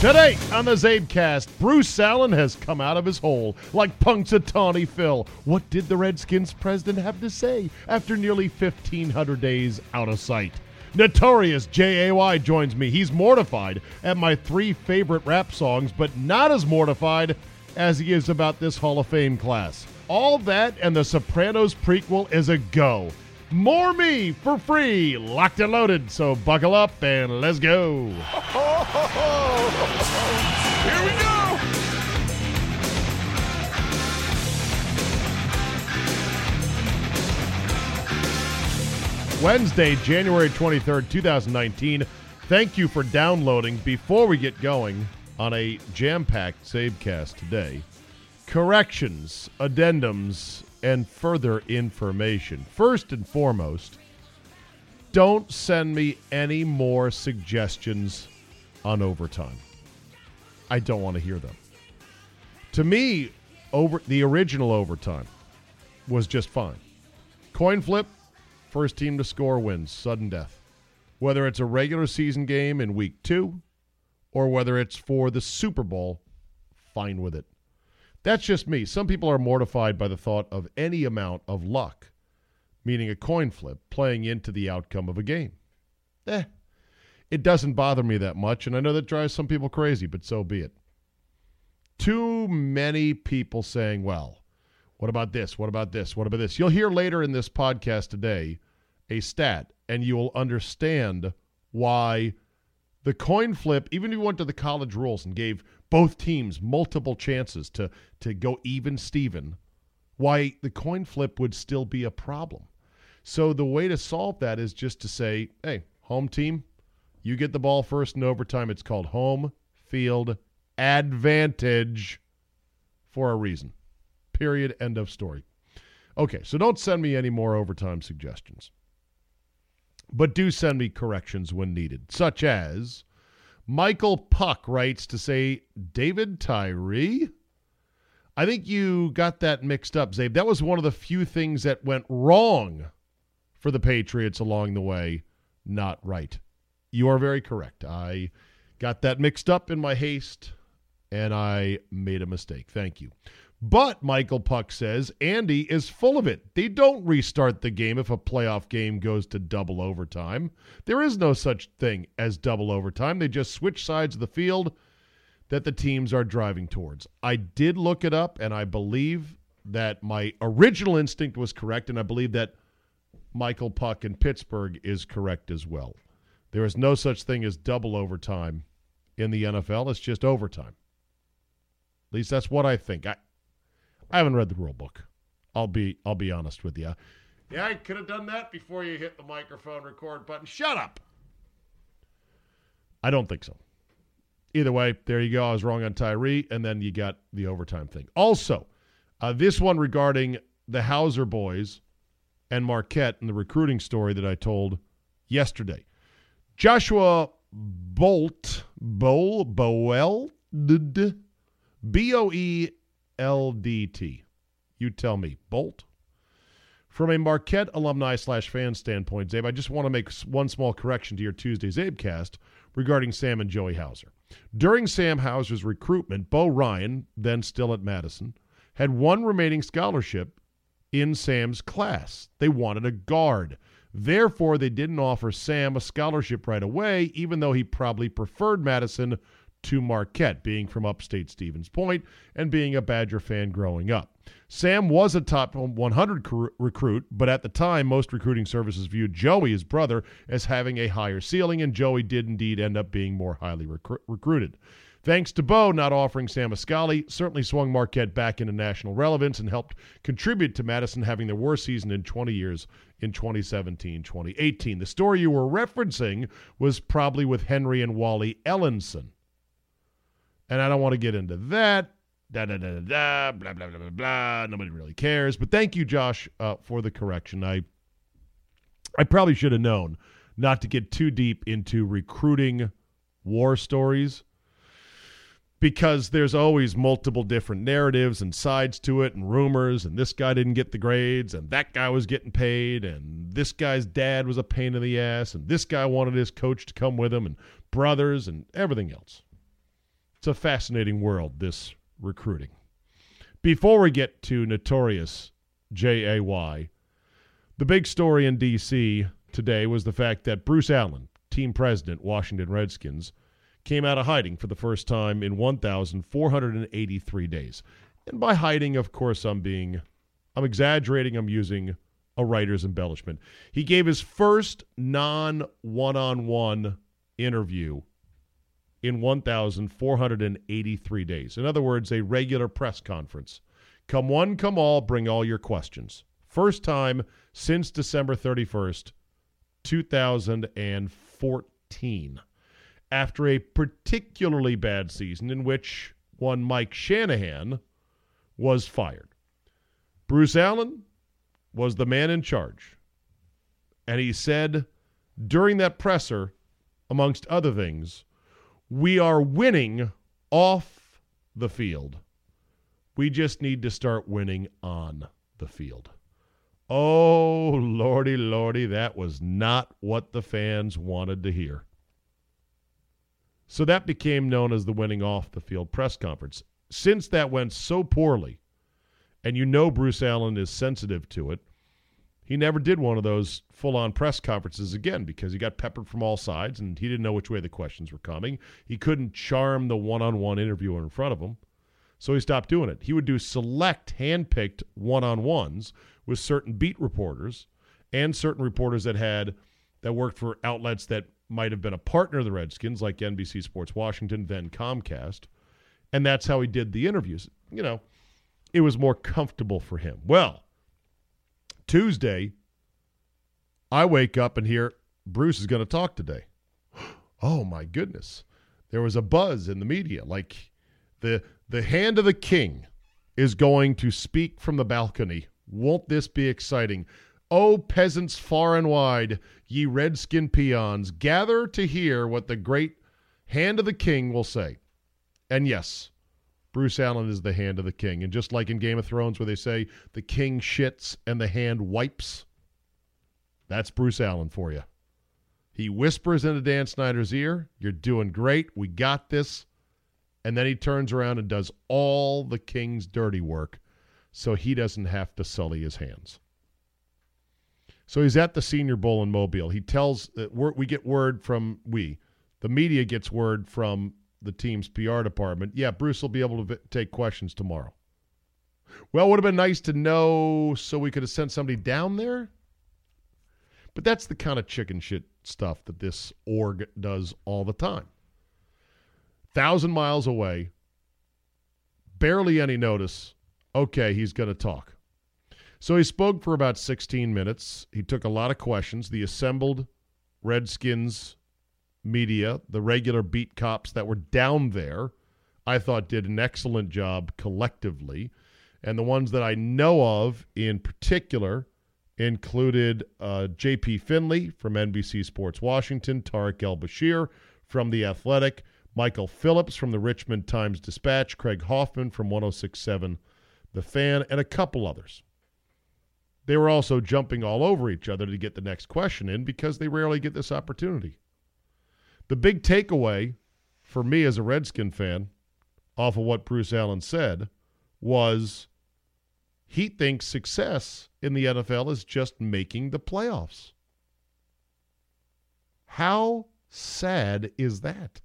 Today on the Zabecast, Bruce Allen has come out of his hole like Punxsutawney Phil. What did the Redskins president have to say after nearly 1,500 days out of sight? Notorious J.A.Y. joins me. He's mortified at my three favorite rap songs, but not as mortified as he is about this Hall of Fame class. All that and the Sopranos prequel is a go. More me for free, locked and loaded. So buckle up and let's go. Here we go! Wednesday, January 23rd, 2019. Thank you for downloading. Before we get going on a jam packed Zabecast today, corrections, addendums, and further information. First and foremost, don't send me any more suggestions on overtime. I don't want to hear them. To me, over the original overtime was just fine. Coin flip, first team to score wins, sudden death. Whether it's a regular season game in week 2 or whether it's for the Super Bowl, fine with it. That's just me. Some people are mortified by the thought of any amount of luck, meaning a coin flip, playing into the outcome of a game. Eh, it doesn't bother me that much, and I know that drives some people crazy, but so be it. Too many people saying, well, what about this? What about this? What about this? You'll hear later in this podcast today a stat, and you will understand why the coin flip, even if you went to the college rules and gave both teams multiple chances to, to go even Steven, why the coin flip would still be a problem. So the way to solve that is just to say, hey, home team, you get the ball first in overtime. It's called home field advantage for a reason. Period. End of story. Okay, so don't send me any more overtime suggestions. But do send me corrections when needed, such as Michael Puck writes to say David Tyree. I think you got that mixed up, Zabe. That was one of the few things that went wrong for the Patriots along the way, not right. You are very correct. I got that mixed up in my haste and I made a mistake. Thank you. But Michael Puck says Andy is full of it. They don't restart the game if a playoff game goes to double overtime. There is no such thing as double overtime. They just switch sides of the field that the teams are driving towards. I did look it up, and I believe that my original instinct was correct, and I believe that Michael Puck in Pittsburgh is correct as well. There is no such thing as double overtime in the NFL. It's just overtime. At least that's what I think. I, I haven't read the rule book. I'll be I'll be honest with you. Yeah, I could have done that before you hit the microphone record button. Shut up. I don't think so. Either way, there you go. I was wrong on Tyree, and then you got the overtime thing. Also, uh, this one regarding the Hauser boys and Marquette and the recruiting story that I told yesterday. Joshua Bolt, Bowl, Boel, B O E L D T. You tell me, Bolt? From a Marquette alumni slash fan standpoint, Zabe, I just want to make one small correction to your Tuesday's Zabecast regarding Sam and Joey Hauser. During Sam Hauser's recruitment, Bo Ryan, then still at Madison, had one remaining scholarship in Sam's class. They wanted a guard. Therefore, they didn't offer Sam a scholarship right away, even though he probably preferred Madison to Marquette, being from upstate Stevens Point and being a Badger fan growing up. Sam was a top 100 recruit, but at the time, most recruiting services viewed Joey, his brother, as having a higher ceiling, and Joey did indeed end up being more highly recru- recruited. Thanks to Bo not offering Sam Ascali, certainly swung Marquette back into national relevance and helped contribute to Madison having their worst season in 20 years in 2017 2018. The story you were referencing was probably with Henry and Wally Ellenson. And I don't want to get into that. Da da da da da. Blah blah blah blah blah. Nobody really cares. But thank you, Josh, uh, for the correction. I I probably should have known not to get too deep into recruiting war stories because there's always multiple different narratives and sides to it and rumors and this guy didn't get the grades and that guy was getting paid and this guy's dad was a pain in the ass and this guy wanted his coach to come with him and brothers and everything else. It's a fascinating world, this recruiting. Before we get to notorious J A Y, the big story in D.C. today was the fact that Bruce Allen, team president, Washington Redskins, came out of hiding for the first time in 1,483 days. And by hiding, of course, I'm being, I'm exaggerating, I'm using a writer's embellishment. He gave his first non one on one interview in 1,483 days. In other words, a regular press conference. Come one, come all, bring all your questions. First time since December 31st, 2014. After a particularly bad season in which one Mike Shanahan was fired. Bruce Allen was the man in charge. And he said during that presser, amongst other things, we are winning off the field. We just need to start winning on the field. Oh, lordy, lordy, that was not what the fans wanted to hear. So that became known as the winning off the field press conference. Since that went so poorly, and you know Bruce Allen is sensitive to it, he never did one of those full on press conferences again because he got peppered from all sides and he didn't know which way the questions were coming. He couldn't charm the one on one interviewer in front of him. So he stopped doing it. He would do select, hand picked one on ones with certain beat reporters and certain reporters that had that worked for outlets that might have been a partner of the Redskins, like NBC Sports Washington, then Comcast. And that's how he did the interviews. You know, it was more comfortable for him. Well, Tuesday, I wake up and hear Bruce is going to talk today. Oh my goodness. There was a buzz in the media like the the hand of the king is going to speak from the balcony. Won't this be exciting? O peasants far and wide, ye redskin peons, gather to hear what the great hand of the king will say. And yes, Bruce Allen is the hand of the king. And just like in Game of Thrones, where they say the king shits and the hand wipes, that's Bruce Allen for you. He whispers into Dan Snyder's ear, You're doing great. We got this. And then he turns around and does all the king's dirty work so he doesn't have to sully his hands. So he's at the Senior Bowl in Mobile. He tells uh, that we get word from we, the media gets word from the team's PR department, yeah, Bruce will be able to v- take questions tomorrow. Well, would have been nice to know so we could have sent somebody down there. But that's the kind of chicken shit stuff that this org does all the time. Thousand miles away, barely any notice. Okay, he's going to talk. So he spoke for about 16 minutes. He took a lot of questions. The assembled Redskins media, the regular beat cops that were down there, I thought did an excellent job collectively. And the ones that I know of in particular included uh, J.P. Finley from NBC Sports Washington, Tarik El Bashir from The Athletic, Michael Phillips from the Richmond Times Dispatch, Craig Hoffman from 1067 The Fan, and a couple others. They were also jumping all over each other to get the next question in because they rarely get this opportunity. The big takeaway for me as a Redskin fan off of what Bruce Allen said was he thinks success in the NFL is just making the playoffs. How sad is that?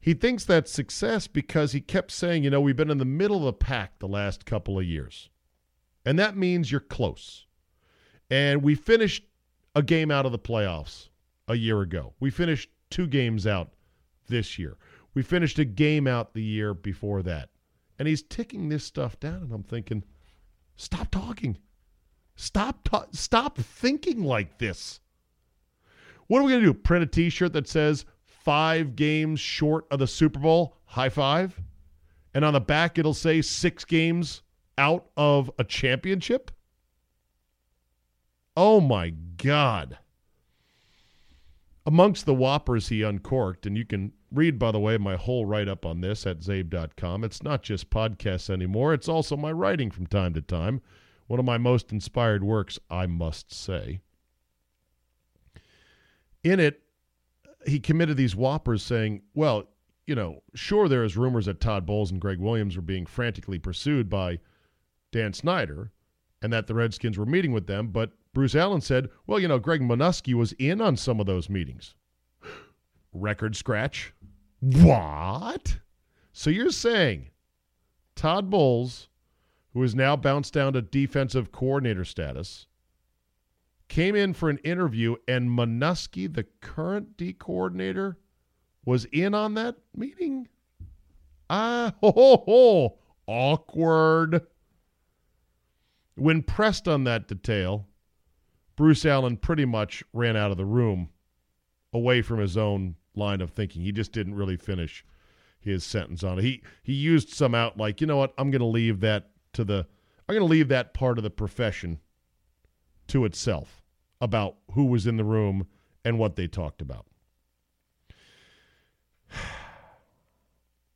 He thinks that's success because he kept saying, you know, we've been in the middle of the pack the last couple of years. And that means you're close. And we finished a game out of the playoffs a year ago. We finished two games out this year. We finished a game out the year before that. And he's ticking this stuff down and I'm thinking, stop talking. Stop ta- stop thinking like this. What are we going to do? Print a t-shirt that says 5 games short of the Super Bowl? High five. And on the back it'll say 6 games out of a championship? Oh my god amongst the whoppers he uncorked, and you can read, by the way, my whole write up on this at zabe.com. It's not just podcasts anymore, it's also my writing from time to time. One of my most inspired works, I must say. In it, he committed these whoppers saying, well, you know, sure, there is rumors that Todd Bowles and Gregg Williams were being frantically pursued by Dan Snyder and that the Redskins were meeting with them. But Bruce Allen said, well, you know, Greg Manusky was in on some of those meetings. Record scratch. What? So you're saying Todd Bowles, who is now bounced down to defensive coordinator status, came in for an interview, and Manusky, the current D coordinator, was in on that meeting? Ah, ho, ho, ho. awkward. When pressed on that detail, Bruce Allen pretty much ran out of the room away from his own line of thinking. He just didn't really finish his sentence on it. He he used some out like, you know what, I'm to leave that to the I'm to leave that part of the profession to itself about who was in the room and what they talked about.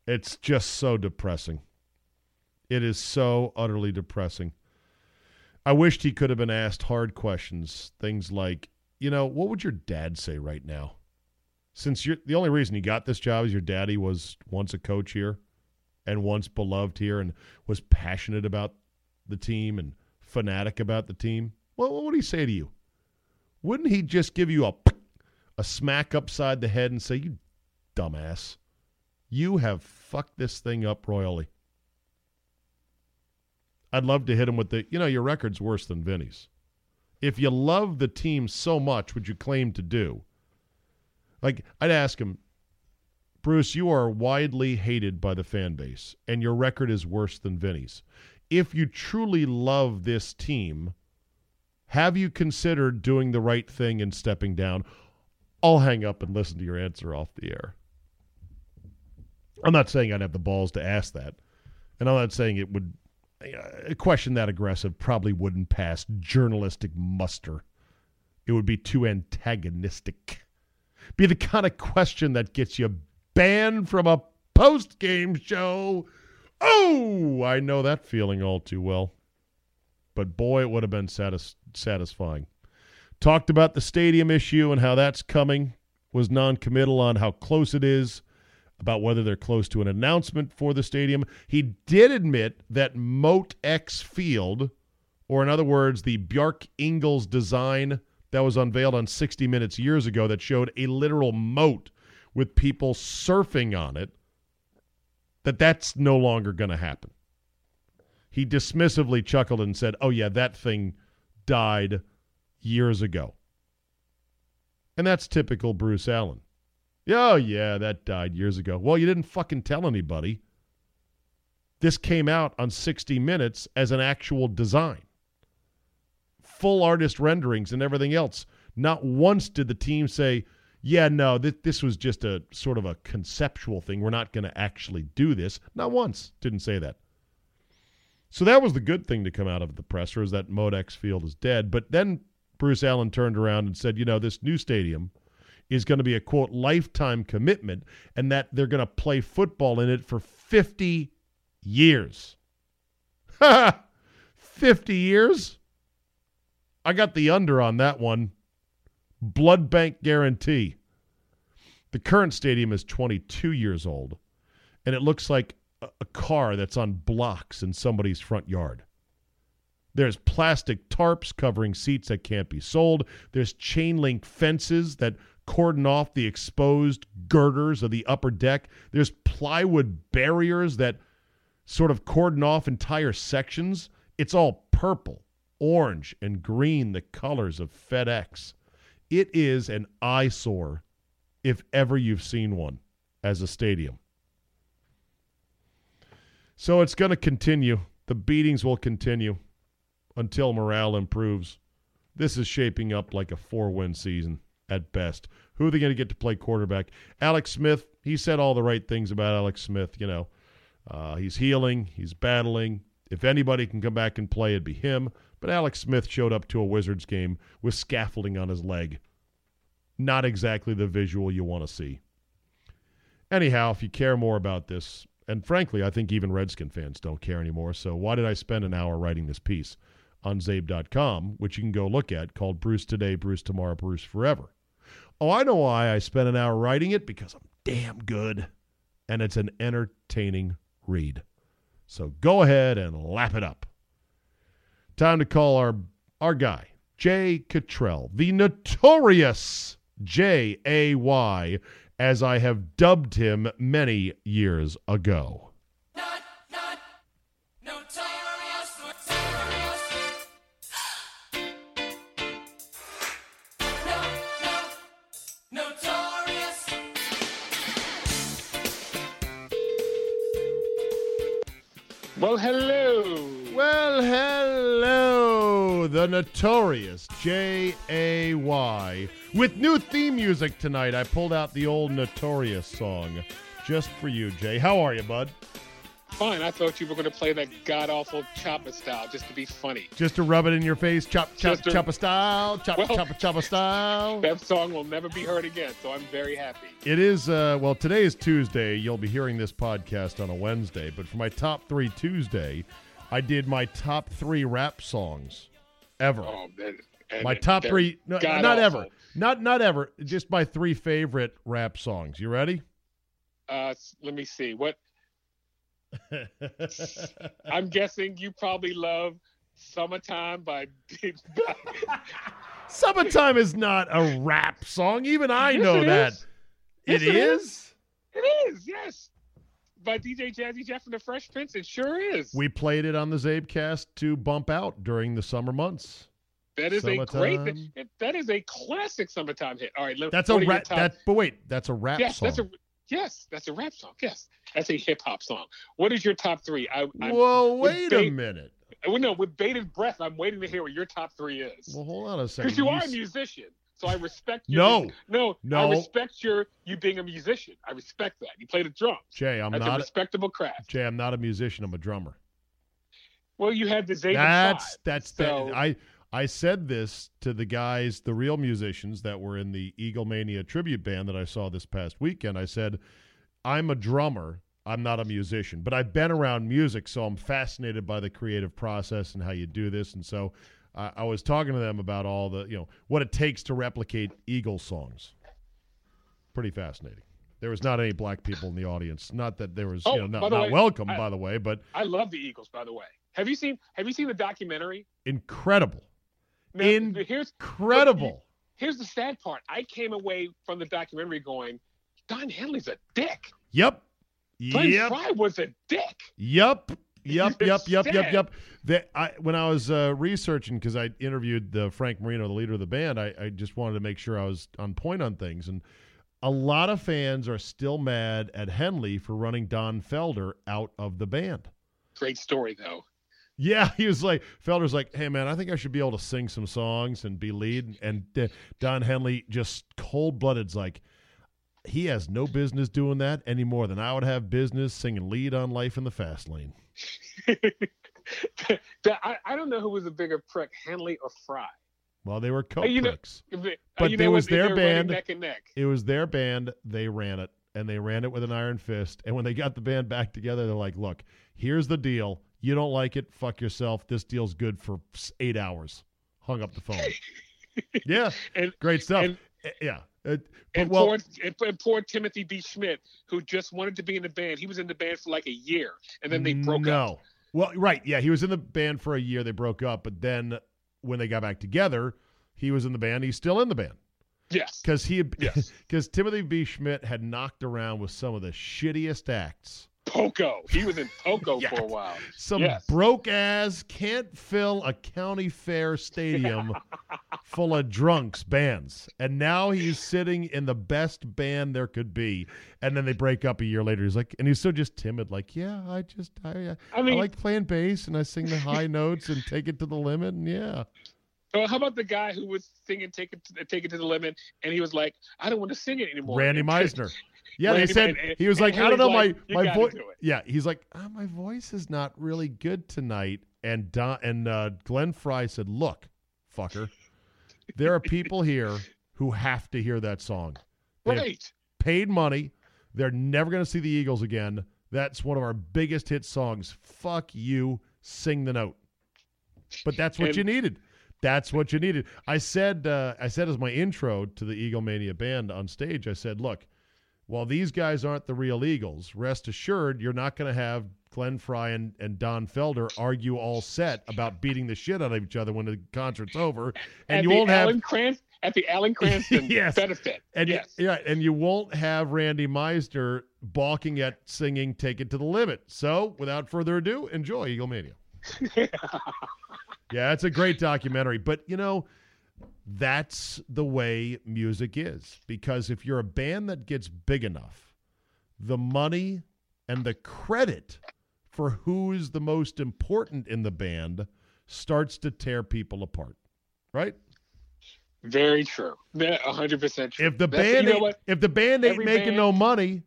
It's just so depressing. It is so utterly depressing. I wished he could have been asked hard questions, things like, you know, what would your dad say right now? Since you're the only reason you got this job is your daddy was once a coach here and once beloved here and was passionate about the team and fanatic about the team. Well, what would he say to you? Wouldn't he just give you a a smack upside the head and say, "You dumbass, you have fucked this thing up royally"? I'd love to hit him with the, you know, your record's worse than Vinny's. If you love the team so much, would you claim to do? Like, I'd ask him, Bruce, you are widely hated by the fan base, and your record is worse than Vinny's. If you truly love this team, have you considered doing the right thing and stepping down? I'll hang up and listen to your answer off the air. I'm not saying I'd have the balls to ask that. And I'm not saying it would a question that aggressive probably wouldn't pass journalistic muster. It would be too antagonistic. Be the kind of question that gets you banned from a post game show. Oh, I know that feeling all too well. But boy, it would have been satis- satisfying. Talked about the stadium issue and how that's coming, was non committal on how close it is about whether they're close to an announcement for the stadium. He did admit that Moat X Field, or in other words, the Bjarke Ingels design that was unveiled on 60 Minutes years ago that showed a literal moat with people surfing on it, that that's no longer going to happen. He dismissively chuckled and said, Oh, yeah, that thing died years ago. And that's typical Bruce Allen. Oh, yeah, that died years ago. Well, you didn't fucking tell anybody. This came out on 60 Minutes as an actual design. Full artist renderings and everything else. Not once did the team say, yeah, no, th- this was just a sort of a conceptual thing. We're not going to actually do this. Not once didn't say that. So that was the good thing to come out of the presser is that Modex Field is dead. But then Bruce Allen turned around and said, you know, this new stadium – is going to be a quote lifetime commitment and that they're going to play football in it for 50 years. 50 years? I got the under on that one. Blood bank guarantee. The current stadium is 22 years old, and it looks like a, a car that's on blocks in somebody's front yard. There's plastic tarps covering seats that can't be sold. There's chain link fences that cordon off the exposed girders of the upper deck. There's plywood barriers that sort of cordon off entire sections. It's all purple, orange, and green, the colors of FedEx. It is an eyesore if ever you've seen one as a stadium. So it's going to continue. The beatings will continue until morale improves. This is shaping up like a four win season at best. Who are they going to get to play quarterback? Alex Smith, he said all the right things about Alex Smith. You know, uh, he's healing, he's battling. If anybody can come back and play, it'd be him. But Alex Smith showed up to a Wizards game with scaffolding on his leg. Not exactly the visual you want to see. Anyhow, if you care more about this, and frankly, I think even Redskin fans don't care anymore, so why did I spend an hour writing this piece on Zabe.com, which you can go look at, called Bruce Today, Bruce Tomorrow, Bruce Forever? Oh, I know why I spent an hour writing it because I'm damn good and it's an entertaining read. So go ahead and lap it up. Time to call our our guy, Jay Cottrell, the notorious J A Y, as I have dubbed him many years ago. Well, hello. Well, hello, the notorious J A Y. With new theme music tonight, I pulled out the old Notorious song just for you, Jay. How are you, bud? Fine. I thought you were going to play that god awful chopper style just to be funny. Just to rub it in your face, chop, chop, Just to- choppa style, chop, Well- choppa, choppa style. That song will never be heard again, so I'm very happy. It is, uh, well, today is Tuesday. You'll be hearing this podcast on a Wednesday. But for my top three Tuesday, I did my top three rap songs ever. Oh, that, and my top three, no, not god-awful. ever. Not not ever. Just my three favorite rap songs. You ready? Uh, let me see. What I'm guessing you probably love "Summertime" by. Summertime is not a rap song. Even I Yes, know it that. is. It Yes, it is. is. It is, yes. By DJ Jazzy Jeff and the Fresh Prince. It sure is. We played it on the Zabecast to bump out during the summer months. that is a great. That is a classic "Summertime" hit. All right, That's a what are your rap. That, but wait, that's a rap yes, song. that's a yes, that's a rap song. Yes, that's a hip hop song. What is your top three? I, I'm, with wait a minute. well, no, with bated breath, I'm waiting to hear what your top three is. Well, hold on a second. Because you are a musician, so I respect. you. No. no, No. I respect your you being a musician. I respect that. You play the drums. Jay, I'm That's a respectable craft. Jay, I'm not a musician. I'm a drummer. Well, you had the Zayden That's Five. that's so- that. I I said this to the guys, the real musicians that were in the Eagle Mania tribute band that I saw this past weekend. I said, I'm a drummer. I'm not a musician, but I've been around music, so I'm fascinated by the creative process and how you do this. And so uh, I was talking to them about all the, you know, what it takes to replicate Eagle songs. Pretty fascinating. There was not any black people in the audience. Not that there was, Oh, you know, not, not way, welcome, I- by the way, but I love the Eagles, by the way. Have you seen Have you seen the documentary? incredible. Now, here's Incredible. here's the sad part. I came away from the documentary going, Don Henley's a dick. Yep. Glenn Yep. Frey was a dick. Yep. Yep. Yep. Yep. Yep. Yep. That I when I was uh, researching because I interviewed the Frank Marino, the leader of the band, I, I just wanted to make sure I was on point on things. And a lot of fans are still mad at Henley for running Don Felder out of the band. Great story though. Yeah, he was like Felder's like, "Hey man, I think I should be able to sing some songs and be lead." And uh, Don Henley just cold blooded's like, he has no business doing that any more than I would have business singing lead on Life in the Fast Lane. I, I don't know who was a bigger prick, Henley or Frey. Well, they were Hey, you know-. Uh, But it was their band. neck and neck. It was their band. They ran it, and they ran it with an iron fist. And when they got the band back together, they're like, "Look, here's the deal. You don't like it? Fuck yourself. This deal's good for eight hours." Hung up the phone. yeah, And- great stuff. and- Eh, yeah, but And well, poor, and, and poor Timothy B. Schmit, who just wanted to be in the band. He was in the band for like a year, and then they broke no. up. Well, right, yeah, he was in the band for a year. They broke up, but then when they got back together, he was in the band. He's still in the band. Yes. because he because Yes. Timothy B. Schmit had knocked around with some of the shittiest acts. Poco. He was in Poco Yes. for a while. Some Yes. broke ass can't fill a county fair stadium full of drunks bands, and now he's sitting in the best band there could be. And then they break up a year later. He's like, and he's so just timid, like, yeah, I just I, uh, I mean, I like playing bass and I sing the high notes and take it to the limit, and yeah. oh, how about the guy who was singing "Take It, to, Take It to the Limit" and he was like, "I don't want to sing it anymore." Randy Meisner. Yeah, they said he was like, I don't know, my my voice. Yeah, he's like, "Ah, my voice is not really good tonight. And Don and uh, Glenn Frey said, "Look, fucker, there are people here who have to hear that song. They've Right. paid money. They're never going to see the Eagles again. That's one of our biggest hit songs. Fuck you. Sing the note. But that's what And- you needed. That's what you needed. I said. Uh, I said as my intro to the Eagle Mania band on stage. I said, "Look, While these guys aren't the real Eagles, rest assured you're not going to have Glenn Frey and, and Don Felder argue all set about beating the shit out of each other when the concert's over, and at you won't have Alan Crans- at the Alan Cranston Yes. benefit. and you- yes. yeah, and you won't have Randy Meisner balking at singing "Take It to the Limit." So, without further ado, enjoy Eaglemania. yeah, it's a great documentary, but you know, that's the way music is because if you're a band that gets big enough, the money and the credit for who's the most important in the band starts to tear people apart. Right? Very true. A hundred percent true. If the That's- band you know if the band ain't Every making band- no money,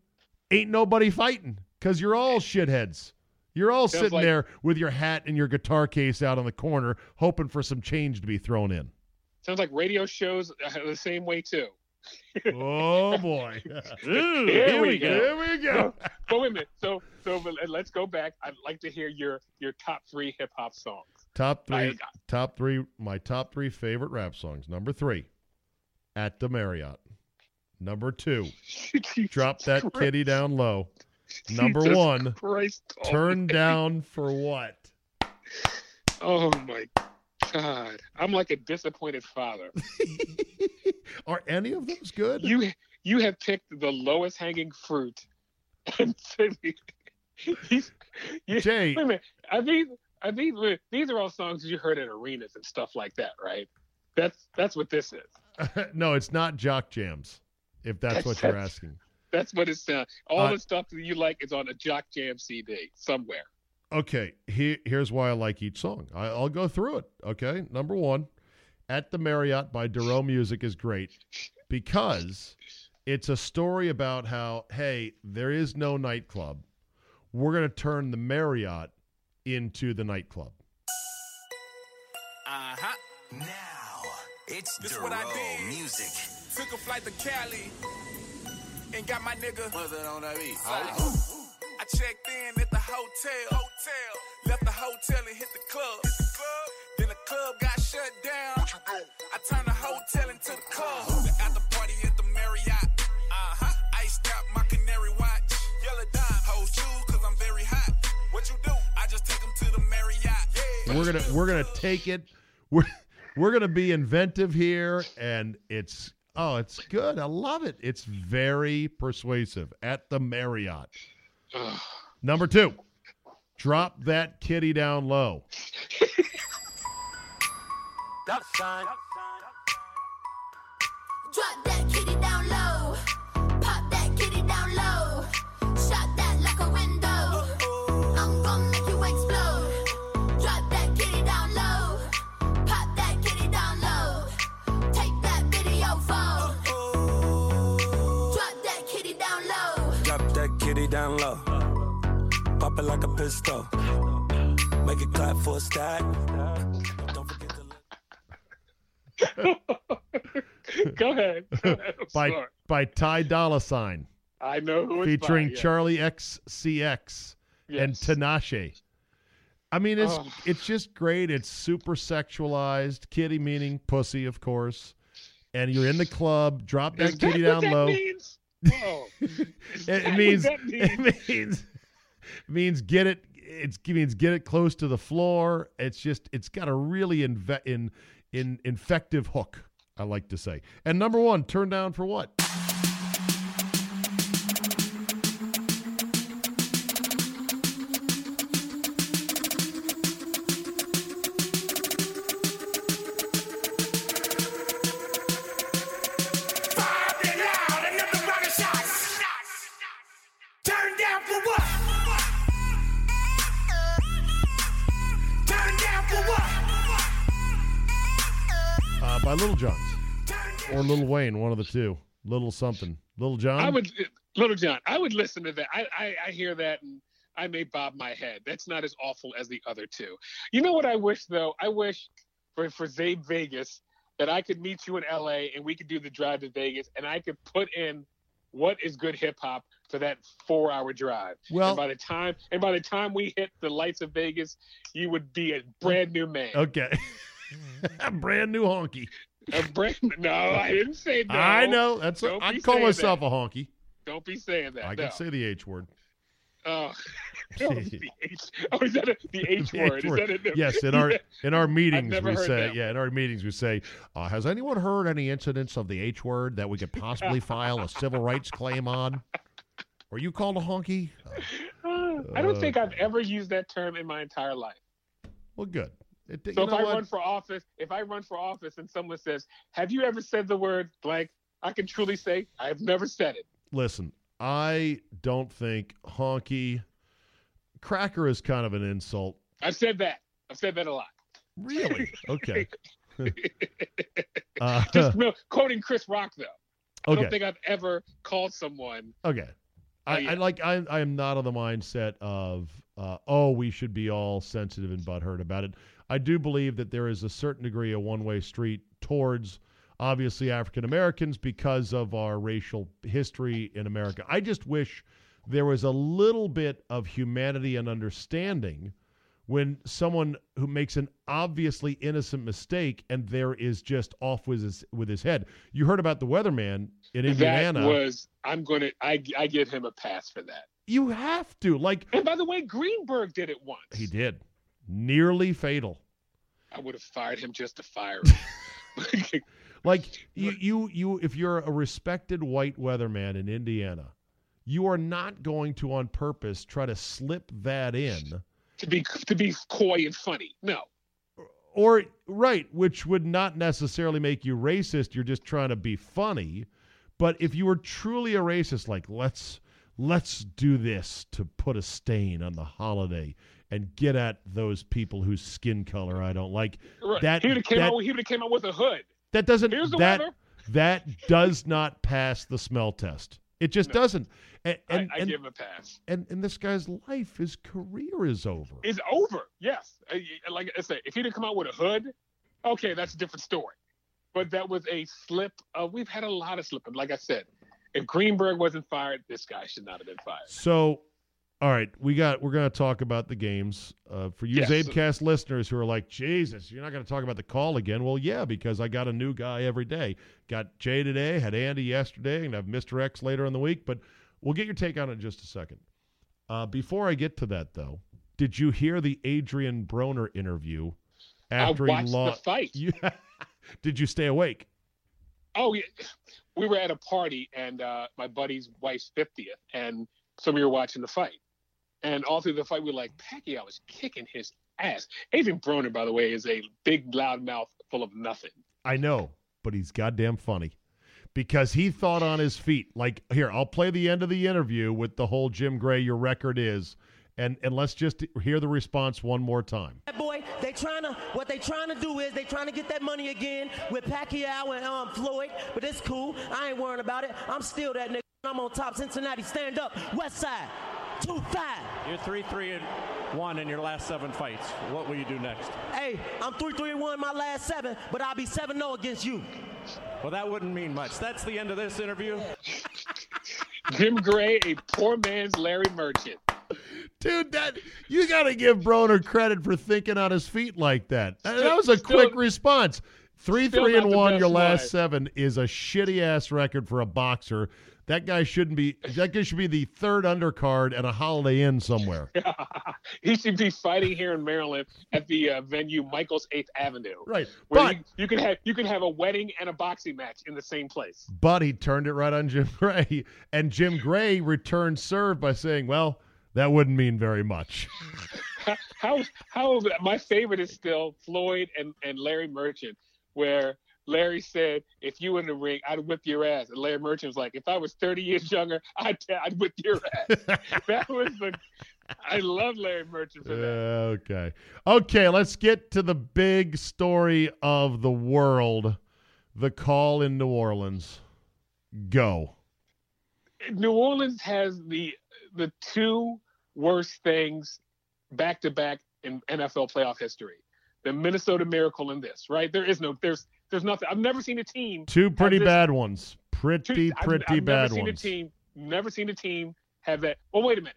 ain't nobody fighting because you're all shitheads. You're all sitting like- there with your hat and your guitar case out on the corner, hoping for some change to be thrown in. Sounds like radio shows are the same way too. oh boy! Ooh, Here we go. Here we go. But wait a minute. So so let's go back. I'd like to hear your your top three hip hop songs. top three. I- top three. My top three favorite rap songs. Number three, at the Marriott. Number two, drop that Christ. kitty down low. Number Jesus one, Christ turn down for what? Oh my God. I'm like a disappointed father. Are any of those good? You you have picked the lowest hanging fruit. And said- He's- you- Jay, wait a minute. Are these are these these are all songs you heard at arenas and stuff like that, right? That's that's what this is. no, it's not jock jams. If that's That's- what you're that's- asking. That's what it's uh, all Uh, the stuff that you like is on a Jock Jam CD somewhere. Okay, here, here's why I like each song. I, I'll go through it. Okay, number one, "At the Marriott" by Duro Music is great because it's a story about how hey, there is no nightclub. We're gonna turn the Marriott into the nightclub. Uh huh. Now, it's This Duro what I did. music. Took a flight to Cali and got my nigga. What's that on that beat? I checked in at the hotel. Hotel. Left the hotel and hit the club. Hit the club. Then the club got shut down. I turned the hotel into the club. The after party at the Marriott. Uh huh. Iced out my canary watch. Yellow dime. Hold shoes cause I'm very hot. What you do? I just take them to the Marriott. Yeah. We're gonna we're gonna take it. We're we're gonna be inventive here, and it's oh, it's good. I love it. It's very persuasive. At the Marriott. Ugh. Number two, drop that kitty down low. Drop that kitty down low. Pop it like a pistol. Make it clap for a stack. Don't forget to let Go ahead. Go ahead. By sorry. by Ty Dolla Sign, I know who it's featuring by, yeah. Charli XCX and Yes. Tinashe. I mean, it's Oh. it's just great. It's super sexualized. Kitty meaning pussy, of course. And you're in the club. Drop that Is kitty that what down that low. means? Whoa. Is It, that it what means that means? it means means get it. It means get it close to the floor. It's just it's got a really inve- in in infective hook. I like to say. And number one, turn down for what? Little Wayne, one of the two. Little something. Little John. I would, Little John. I would listen to that. I, I, I hear that and I may bob my head. That's not as awful as the other two. You know what I wish though? I wish for for Zabe Vegas that I could meet you in L.A. and we could do the drive to Vegas and I could put in what is good hip hop for that four hour drive. Well- and by the time and by the time we hit the lights of Vegas, you would be a brand new man. okay. A brand new honky. A no, I didn't say no. I know. That's Don't I call myself that. a honky. Don't be saying that. I no. can say the H word. Oh, oh, the H. Oh, is that a, the H The word? H Is word. that a, Yes, in our in our meetings we say yeah in our meetings we say uh, has anyone heard any incidents of the H word that we could possibly file a civil rights claim on? Were you called a honky? Uh, I don't think I've ever used that term in my entire life. well, good. It, So if I what? run for office, if I run for office and someone says, "Have you ever said the word blank?" I can truly say I've never said it. Listen, I don't think honky cracker is kind of an insult. I've said that. I've said that a lot. Really? Okay. Uh, Just no, quoting Chris Rock though. I okay. don't think I've ever called someone. Okay. I, Oh, yeah. I like I I am not on the mindset of uh, oh we should be all sensitive and butthurt about it. I do believe that there is a certain degree of one way street towards obviously African Americans because of our racial history in America. I just wish there was a little bit of humanity and understanding when someone who makes an obviously innocent mistake and there is just off with his with his head. You heard about the weatherman in Indiana. That was. I'm gonna. I I give him a pass for that. You have to. Like And by the way, Greenberg did it once. he did. Nearly fatal. I would have fired him just to fire him. Like you you you if you're a respected white weatherman in Indiana, you are not going to on purpose try to slip that in. to be to be coy and funny. No. Or right, which would not necessarily make you racist. You're just trying to be funny. But if you were truly a racist, like let's let's do this to put a stain on the holiday and get at those people whose skin color I don't like. Right. That- he would have came that- out. He would have came out with a hood. That doesn't Here's the that weather. that does not pass the smell test. It just No. doesn't. And and, I, I and, give him a pass. and and this guy's life, his career is over. Is over. Yes. Like I said, if he'd come out with a hood, okay, that's a different story. But that was a slip. Of, we've had a lot of slipping. Like I said, if Greenberg wasn't fired, this guy should not have been fired. So, all right, we got we're going to talk about the games uh, for you Yes. Zabecast listeners who are like, Jesus, you're not going to talk about the call again. Well, yeah, because I got a new guy every day. Got Jay today, had Andy yesterday, and have Mr. X later in the week. But we'll get your take on it in just a second. Uh, before I get to that, though, did you hear the Adrien Broner interview after he the fight. You, did you stay awake? Oh, yeah. We were at a party and uh, my buddy's wife's 50th, and so we were watching the fight. And all through the fight, we were like, Pacquiao was kicking his ass. Adrien Broner, by the way, is a big, loud mouth full of nothing. I know, but he's goddamn funny because he thought on his feet. Like, here, I'll play the end of the interview with the whole Jim Gray, your record is, and and let's just hear the response one more time. That boy, they trying to what they trying to do is they trying to get that money again with Pacquiao and um, Floyd, but it's cool. I ain't worrying about it. I'm still that nigga. I'm on top. Cincinnati, stand up. West Side, two five. You're three, three, and one in your last seven fights. What will you do next? Hey, I'm three three and one in my last seven, but I'll be seven zero against you. Well, that wouldn't mean much. That's the end of this interview. Jim Gray, a poor man's Larry Merchant. Dude, that you got to give Broner credit for thinking on his feet like that. That, that was a Still- quick response. Three, three, and one. Your last line. seven is a shitty ass record for a boxer. That guy shouldn't be. That guy should be the third undercard at a Holiday Inn somewhere. he should be fighting here in Maryland at the uh, venue Michael's Eighth Avenue, Right, where but you, you can have you can have a wedding and a boxing match in the same place. But he turned it right on Jim Gray, and Jim Gray returned serve by saying, "Well, that wouldn't mean very much." how how my favorite is still Floyd and, and Larry Merchant, where Larry said, "If you were in the ring, I'd whip your ass," and Larry Merchant was like, "If I was 30 years younger, I'd I'd whip your ass." that was the. I love Larry Merchant for that. okay, okay. Let's get to the big story of the world: the call in New Orleans. Go. New Orleans has the the two worst things back to back in NFL playoff history: the Minnesota Miracle in this. Right? There is no there's there's nothing. I've never seen a team Two pretty this- bad ones. Pretty, Two- I've- pretty I've, bad never seen a team. Never seen a team have that. Well, wait a minute.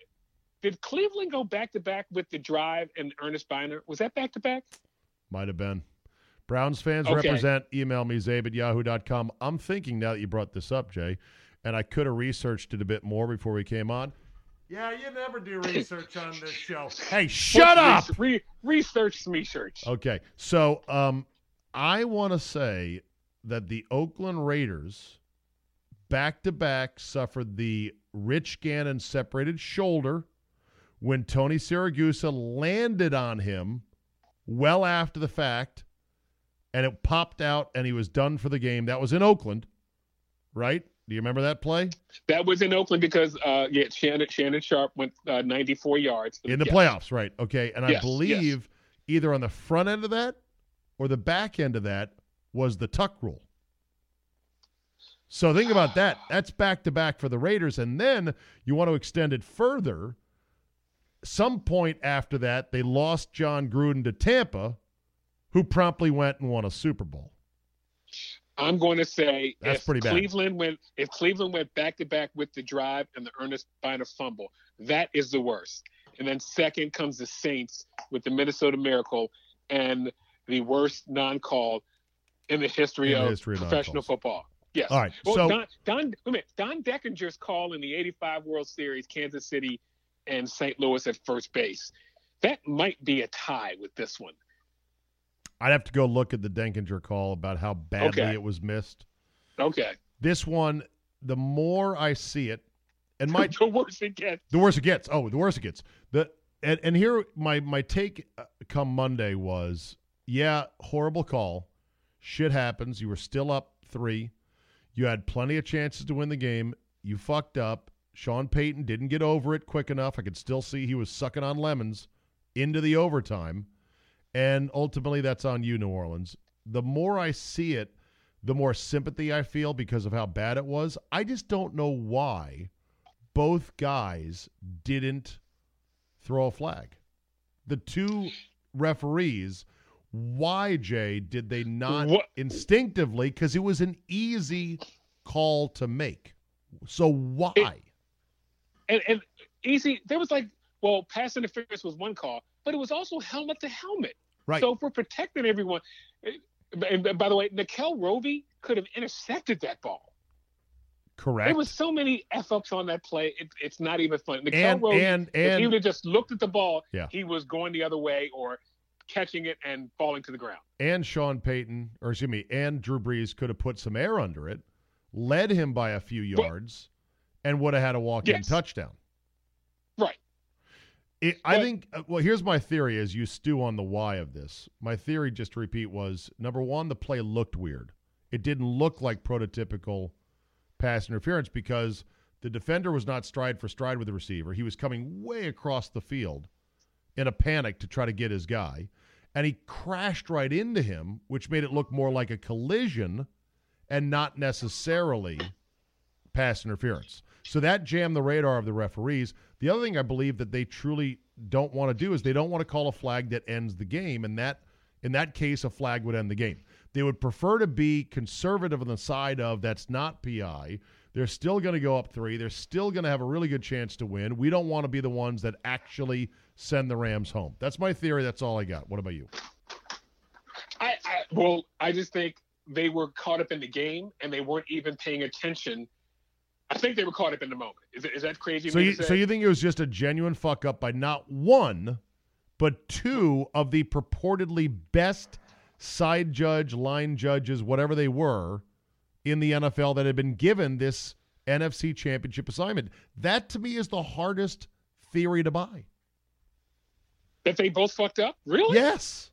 Did Cleveland go back to back with the drive and Earnest Byner? Was that back to back? Might have been. Browns fans Okay. represent. Email me, zabe at yahoo.com. I'm thinking now that you brought this up, Jay, and I could have researched it a bit more before we came on. Yeah, you never do research on this show. Hey, shut What's up. Re- research research. Okay, so um, I want to say that the Oakland Raiders back to back suffered the Rich Gannon separated shoulder when Tony Siragusa landed on him well after the fact, and it popped out, and he was done for the game. That was in Oakland, right? Do you remember that play That was in Oakland because uh, yeah, Shannon Shannon Sharpe went uh, 94 yards in the Yes. playoffs? Right. Okay, and I Yes, believe either on the front end of that or the back end of that was the tuck rule. So think about that. That's back to back for the Raiders. And then you want to extend it further. Some point after that, they lost Jon Gruden to Tampa, who promptly went and won a Super Bowl. I'm going to say That's if pretty bad. Cleveland went if Cleveland went back to back with the drive and the Earnest Byner fumble, that is the worst. And then second comes the Saints with the Minnesota Miracle and the worst non-call in the history, In the of, history of professional football. Yes. All right, Well, so- Don Don wait a minute, Don Denkinger's call in the '85 World Series, Kansas City and St. Louis at first base, that might be a tie with this one. I'd have to go look at the Denkinger call about how badly Okay. it was missed. Okay. This one, the more I see it, and my the worse it gets. The worse it gets. Oh, the worse it gets. The and, and here my my take uh, come Monday was yeah, horrible call. Shit happens. You were still up three. You had plenty of chances to win the game. You fucked up. Sean Payton didn't get over it quick enough. I could still see he was sucking on lemons into the overtime. And ultimately, that's on you, New Orleans. The more I see it, the more sympathy I feel because of how bad it was. I just don't know why both guys didn't throw a flag. The two referees, why, Jay, did they not What- instinctively? Because it was an easy call to make. So why? and and easy. There was like, well, pass interference was one call, but it was also helmet to helmet. Right. So if we're protecting everyone, eh, and and by the way, Nickell Robey could have intercepted that ball. Correct. There was so many f ups on that play. It, it's not even funny. Nickell And- Robey, and- if he would have just looked at the ball, Yeah. he was going the other way or catching it and falling to the ground. and Sean Payton, or excuse me, and Drew Brees could have put some air under it, led him by a few But- yards, and would have had a walk-in Yes. touchdown. Right. It, I think. uh, Well, here's my theory: as you stew on the why of this, my theory, just to repeat, was number one, the play looked weird. It didn't look like prototypical pass interference because the defender was not stride for stride with the receiver. He was coming way across the field in a panic to try to get his guy, and he crashed right into him, which made it look more like a collision and not necessarily pass interference. So that jammed the radar of the referees. The other thing I believe that they truly don't want to do is they don't want to call a flag that ends the game, and that in that case a flag would end the game. They would prefer to be conservative on the side of that's not PI. They're still going to go up three. They're still going to have a really good chance to win. We don't want to be the ones that actually send the Rams home. That's my theory. That's all I got. What about you? I, I well, I just think they were caught up in the game and they weren't even paying attention. I think they were caught up in the moment. Is, is that crazy? So you, so you think it was just a genuine fuck up by not one, but two of the purportedly best side judge, line judges, whatever they were, in the NFL that had been given this NFC championship assignment. That to me is the hardest theory to buy. that they both fucked up? Really? Yes.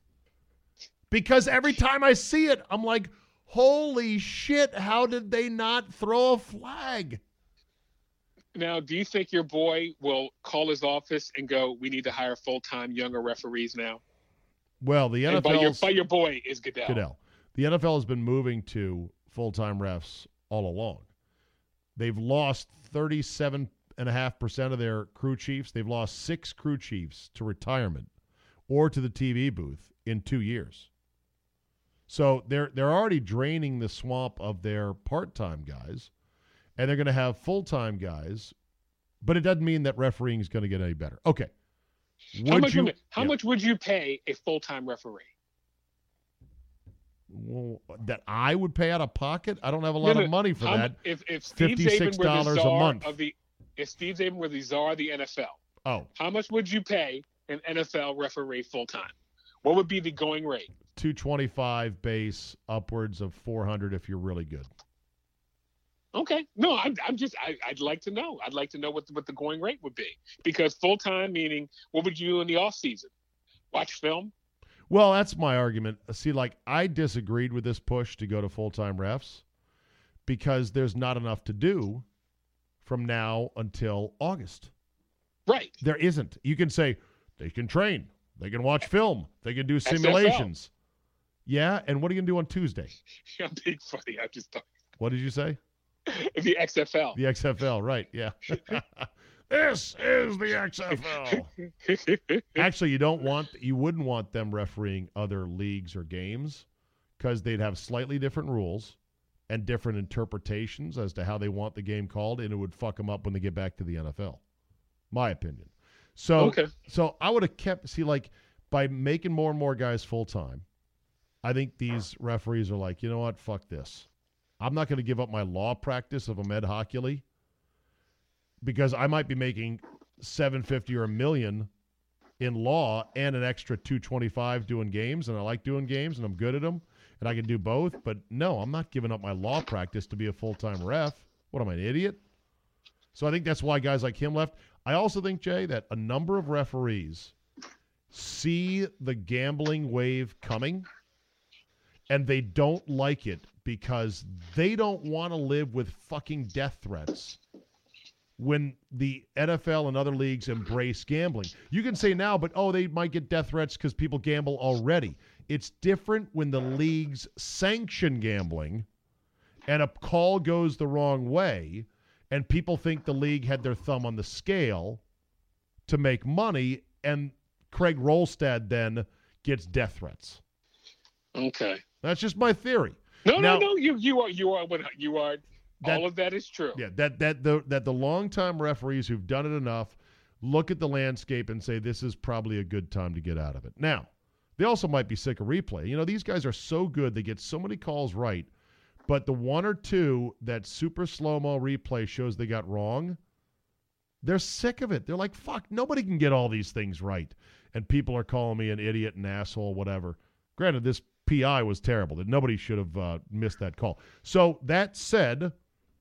Because every time I see it, I'm like, holy shit, how did they not throw a flag? Now, do you think your boy will call his office and go, "We need to hire full-time younger referees now"? Well, the And by your, NFL by your boy is Goodell. Goodell. The NFL has been moving to full time refs all along. They've lost 37.5% of their crew chiefs. They've lost six crew chiefs to retirement or to the TV booth in two years. So they're they're already draining the swamp of their part time guys, and they're going to have full time guys. But it doesn't mean that refereeing is going to get any better. Okay. How much? you- would- how yeah. much would you pay a full-time referee? well, that I would pay out of pocket. I don't have a lot no, of money for how that. If if Steve were $56 a month. of the if Steve Zabin were the czar of the NFL, Oh, how much would you pay an NFL referee full time? What would be the going rate? 225 base, upwards of 400 if you're really good. Okay, no, I'm, I'm just I, I'd like to know. I'd like to know what the, what the going rate would be because full time meaning what would you do in the off season? Watch film? Well, that's my argument. See, like I disagreed with this push to go to full-time refs because there's not enough to do from now until August. Right. There isn't. You can say they can train, they can watch film, they can do simulations. Yeah, and what are you going to do on Tuesday? I'm being funny. I'm just talking. What did you say? The XFL. The XFL, right? Yeah. this is the XFL. Actually, you don't want you wouldn't want them refereeing other leagues or games because they'd have slightly different rules and different interpretations as to how they want the game called, and it would fuck them up when they get back to the NFL. My opinion. So, Okay. so I would have kept see like by making more and more guys full time. I think these referees are like, you know what, fuck this. I'm not going to give up my law practice of Ahmed Hockey because I might be making 750 or a million in law and an extra 225 doing games and I like doing games and I'm good at them and I can do both but no I'm not giving up my law practice to be a full-time ref what am I an idiot so I think that's why guys like him left I also think Jay that a number of referees see the gambling wave coming and they don't like it because they don't want to live with fucking death threats when the NFL and other leagues embrace gambling. You can say now, but oh, they might get death threats because people gamble already. It's different when the leagues sanction gambling and a call goes the wrong way and people think the league had their thumb on the scale to make money and Craig Wrolstad then gets death threats. Okay. That's just my theory. No, Now- no, no. You you are you are what you are. That- all of that is true. Yeah, that that the that the longtime referees who've done it enough look at the landscape and say this is probably a good time to get out of it. Now, they also might be sick of replay. You know, these guys are so good; they get so many calls right, but the one or two that super slow mo replay shows they got wrong, they're sick of it. They're like, "Fuck, nobody can get all these things right," and people are calling me an idiot, an asshole, whatever. Granted, this PI was terrible. That nobody should have uh, missed that call. So that said,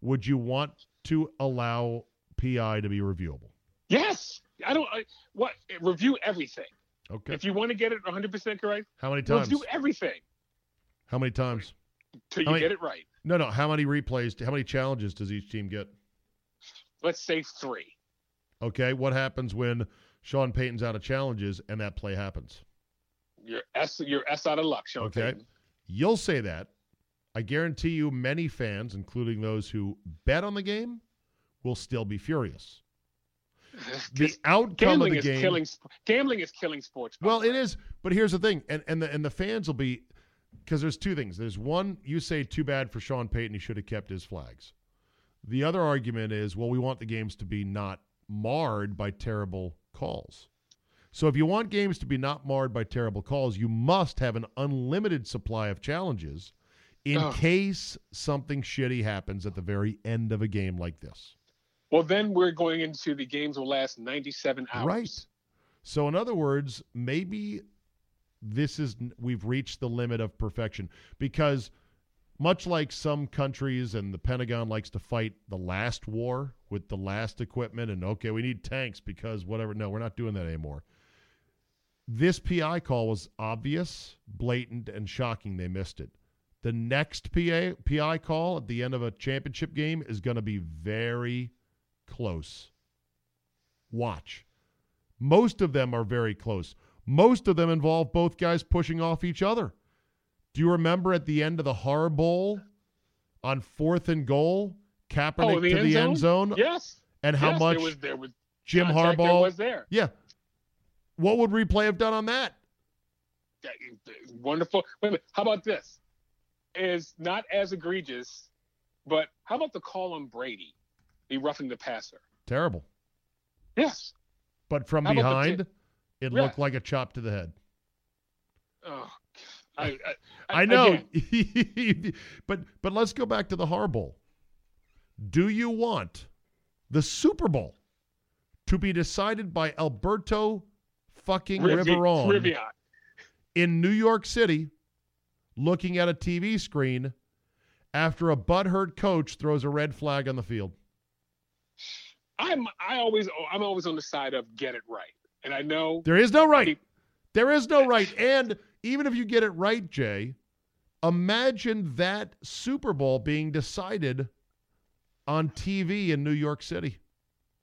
would you want to allow PI to be reviewable? Yes. I don't. I, what review everything. Okay. If you want to get it 100 percent correct, How many times? review everything How many times? Till you many- get it right. No, no. How many replays? How many challenges does each team get? Let's say three. Okay. What happens when Sean Payton's out of challenges and that play happens? You're s you're s out of luck, Sean Okay. Payton. You'll say that. I guarantee you, many fans, including those who bet on the game, will still be furious. The outcome of Gambling the is game. killing. Gambling is killing sports. Well, it is, but here's the thing, and and the and the fans will be because there's two things. There's one, you say too bad for Sean Payton, he should have kept his flags. The other argument is, well, we want the games to be not marred by terrible calls. So if you want games to be not marred by terrible calls, you must have an unlimited supply of challenges in Ugh. case something shitty happens at the very end of a game like this. Well, then we're going into the games will last 97 hours. Right. So, in other words, maybe this is we've reached the limit of perfection because, much like some countries and the Pentagon likes to fight the last war with the last equipment, and okay, we need tanks because whatever. No, we're not doing that anymore. This PI call was obvious, blatant, and shocking. They missed it. The next PA, PI call at the end of a championship game is going to be very close. Watch. Most of them are very close. Most of them involve both guys pushing off each other. Do you remember at the end of the Har Bowl on fourth and goal, Kaepernick Oh, the to end the end zone? zone? Yes. And how Yes, much there was there was Jim contact there Harbaugh was there. Yeah. What would replay have done on that? Wonderful. Wait a minute. How about this? Is not as egregious, but how about the call on Brady? He roughing the passer. Terrible. Yes. But from How the behind, it Yeah. looked like a chop to the head. Oh, I, I, I know, but but let's go back to the Har Bowl. Do you want the Super Bowl to be decided by Alberto fucking Rivi- Riveron Rivian. in New York City, looking at a TV screen after a butthurt coach throws a red flag on the field? I'm I always I'm always on the side of get it right, and I know There is no right. There is no right. And even if you get it right, Jay, imagine that Super Bowl being decided on TV in New York City.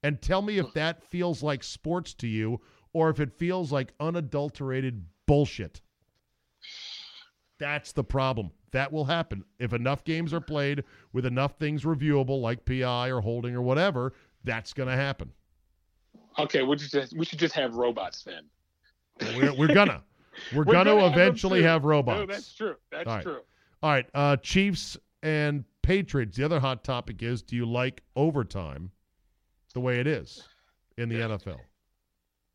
And tell me if that feels like sports to you or if it feels like unadulterated bullshit. That's the problem. That will happen. If enough games are played with enough things reviewable, like PI or holding or whatever, that's going to happen. Okay. We should just we should just have robots then. We're, we're gonna. We're, We're gonna, gonna eventually have No, robots. that's true. That's All right. true. All right. Uh, Chiefs and Patriots. The other hot topic is: Do you like overtime the way it is in the NFL?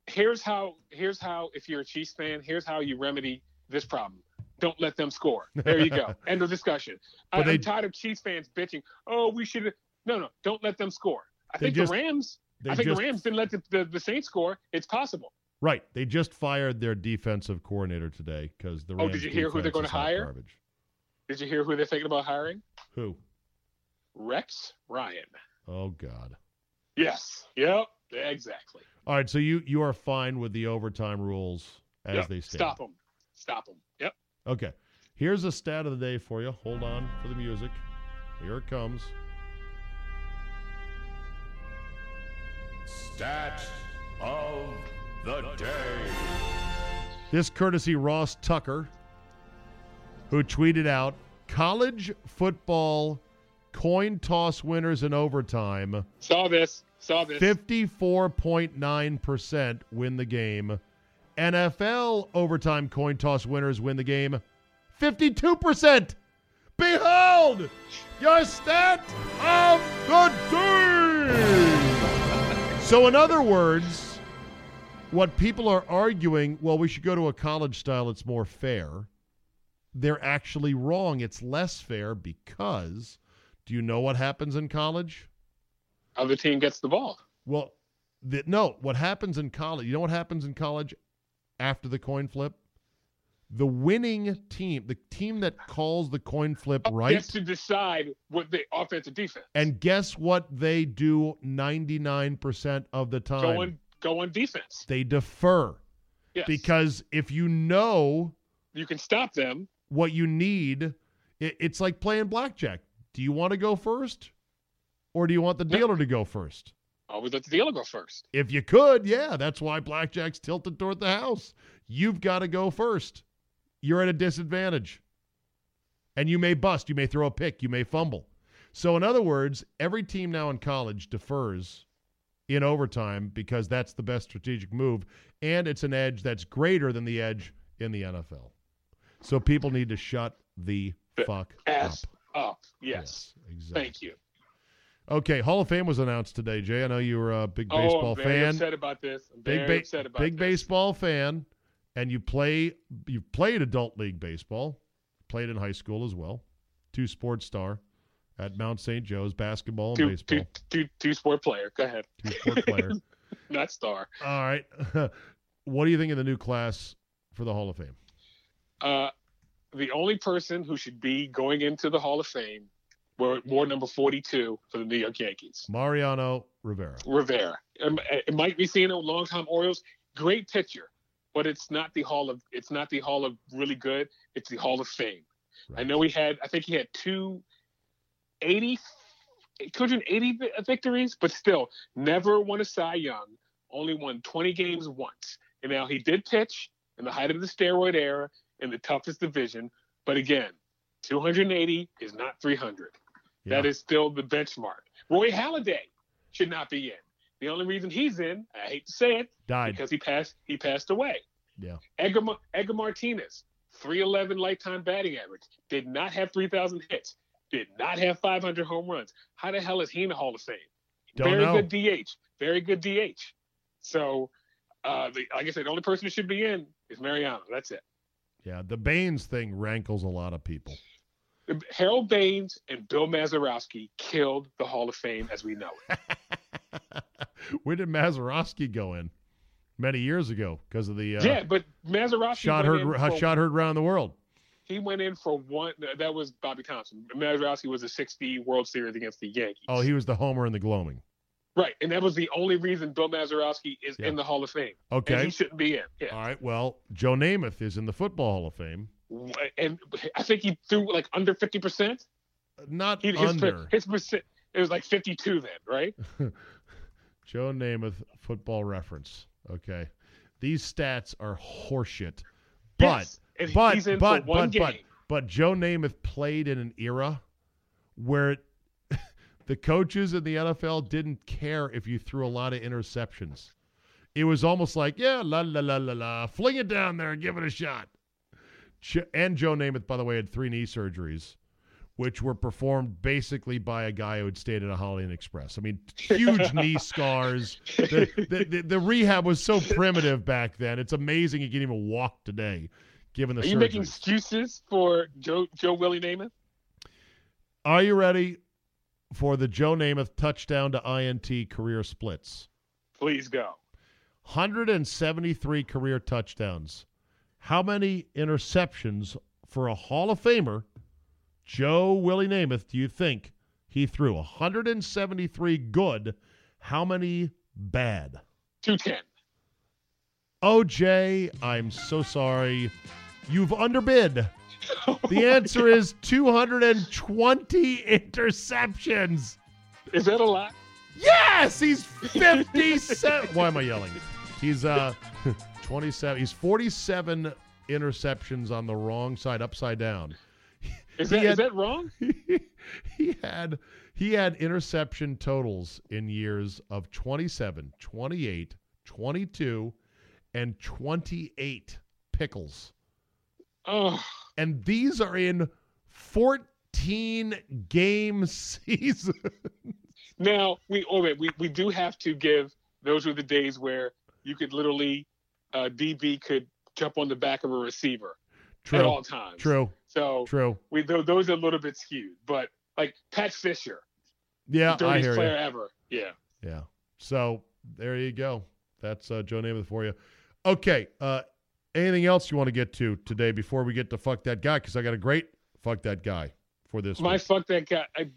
Here's how here's how if you're a Chiefs fan, here's how you remedy this problem. Don't let them score. There you go. End of discussion. I, I'm tired of Chiefs fans bitching. Oh, we should. No, no. Don't let them score. I think just- the Rams. They I think just- the Rams didn't let the, the, the Saints score. It's possible. Right. They just fired their defensive coordinator today because the Rams Oh, did you hear who they're is hot hire? Garbage. Did you hear who they're thinking about hiring? Who? Rex Ryan. Oh God. Yes. Yep. Exactly. All right. So you you are fine with the overtime rules as Yep. they stand. Stop them. Stop them. Yep. Okay. Here's a stat of the day for you. Hold on for the music. Here it comes. Stat of the day. This courtesy Ross Tucker, who tweeted out college football coin toss winners in overtime. Saw this. Saw this. 54.9% win the game. NFL overtime coin toss winners win the game. 52%. Behold your stat of the day. So, in other words, what people are arguing, well, we should go to a college style, it's more fair. They're actually wrong. It's less fair because do you know what happens in college? Other team gets the ball. Well, the, no. What happens in college? You know what happens in college after the coin flip? The winning team, the team that calls the coin flip right, Gets to decide what the offensive defense. and guess what they do 99% of the time? go on. Go on defense. They defer. Yes. Because if you know you can stop them. what you need, it, it's like playing blackjack. Do you want to go first? Or do you want the dealer to go first? Always let the dealer go first. If you could, yeah, that's why blackjack's tilted toward the house. You've got to go first. You're at a disadvantage. And you may bust, you may throw a pick, you may fumble. So in other words, every team now in college defers in overtime because that's the best strategic move and it's an edge that's greater than the edge in the NFL. So people need to shut the fuck Ass up. up. Yes. exactly. Thank you. Okay, Hall of Fame was announced today, Jay. I know you were a big baseball oh, I'm very fan. upset about this. I'm big very ba- upset about big this. baseball fan, and you play you played adult league baseball, played in high school as well, two sports star at Mount St. Joe's basketball and Two, baseball, two, two, two sport player. Go ahead. two sport player. Not star. All right, what do you think of the new class for the Hall of Fame? Uh, the only person who should be going into the Hall of Fame were ward number 42 for the New York Yankees. Mariano Rivera. Rivera. It might be seen a long-time Orioles. Great pitcher, but it's not the Hall of. It's not the Hall of really good. It's the Hall of Fame. I know he had. I think he had two 80, 280 victories, but still never won a Cy Young. Only won 20 games once. And now he did pitch in the height of the steroid era in the toughest division, but again, 280 is not 300. That Yeah. is still the benchmark. Roy Halladay should not be in. The only reason he's in, I hate to say it, Died. because he passed he passed away. Yeah. Edgar, Edgar Martinez, 311 lifetime batting average, did not have 3,000 hits, did not have 500 home runs. How the hell is he in the Hall of Fame? Don't very know. good DH, very good DH. So, uh, the, like I said, the only person who should be in is Mariano. That's it. Yeah, the Baines thing rankles a lot of people. Harold Baines and Bill Mazeroski killed the Hall of Fame as we know it. Where did Mazeroski go in? Many years ago because of the uh, yeah, but Mazeroski shot heard for- shot heard around the world. He went in for one. That was Bobby Thomson. Mazeroski was a 60 World Series against the Yankees. Oh, he was the homer and the gloaming. right, and that was the only reason Bill Mazeroski is Yeah. in the Hall of Fame. and Okay. he shouldn't be in. Yeah, All right. Well, Joe Namath is in the Football Hall of Fame. and I think he threw like under 50 percent. Not His, under. his percent it was like 52 then, right? Joe Namath, Football Reference. Okay. These stats are horseshit. But Yes, but but but but game. but Joe Namath played in an era where the coaches in the NFL didn't care if you threw a lot of interceptions. It was almost like, yeah, la la la la la, fling it down there and give it a shot. And Joe Namath, by the way, had three knee surgeries, which were performed basically by a guy who had stayed at a Holiday Inn Express. I mean, huge knee scars. The, the, the, the rehab was so primitive back then. It's amazing he can even walk today, given the Are you making excuses for Joe Joe Willie Namath? Are you ready for the Joe Namath touchdown to INT career splits? Please go. 173 career touchdowns. How many interceptions for a Hall of Famer, Joe Willie Namath, do you think he threw? 173 good. How many bad? 210. OJ, I'm so sorry. You've underbid. The answer is 220 interceptions. Is that a lot? Yes, he's 57. Why am I yelling? He's uh 27. He's 47 interceptions on the wrong side, upside down. Is He that, is had- that wrong? he had he had interception totals in years of 27, 28, 22, and 28 pickles. Oh, And these are in 14 game seasons. now we oh wait, we we do have to give. Those were the days where you could literally, uh, DB could jump on the back of a receiver at all True. times. True. So True. we tho- those are a little bit skewed, but like Pat Fisher, Yeah, the I dirtiest hear player you. ever. Yeah. Yeah. So there you go. That's uh, Joe Namath for you. Okay. Uh, anything else you want to get to today before we get to fuck that guy? Because I got a great fuck that guy for this. My week. fuck that guy, I.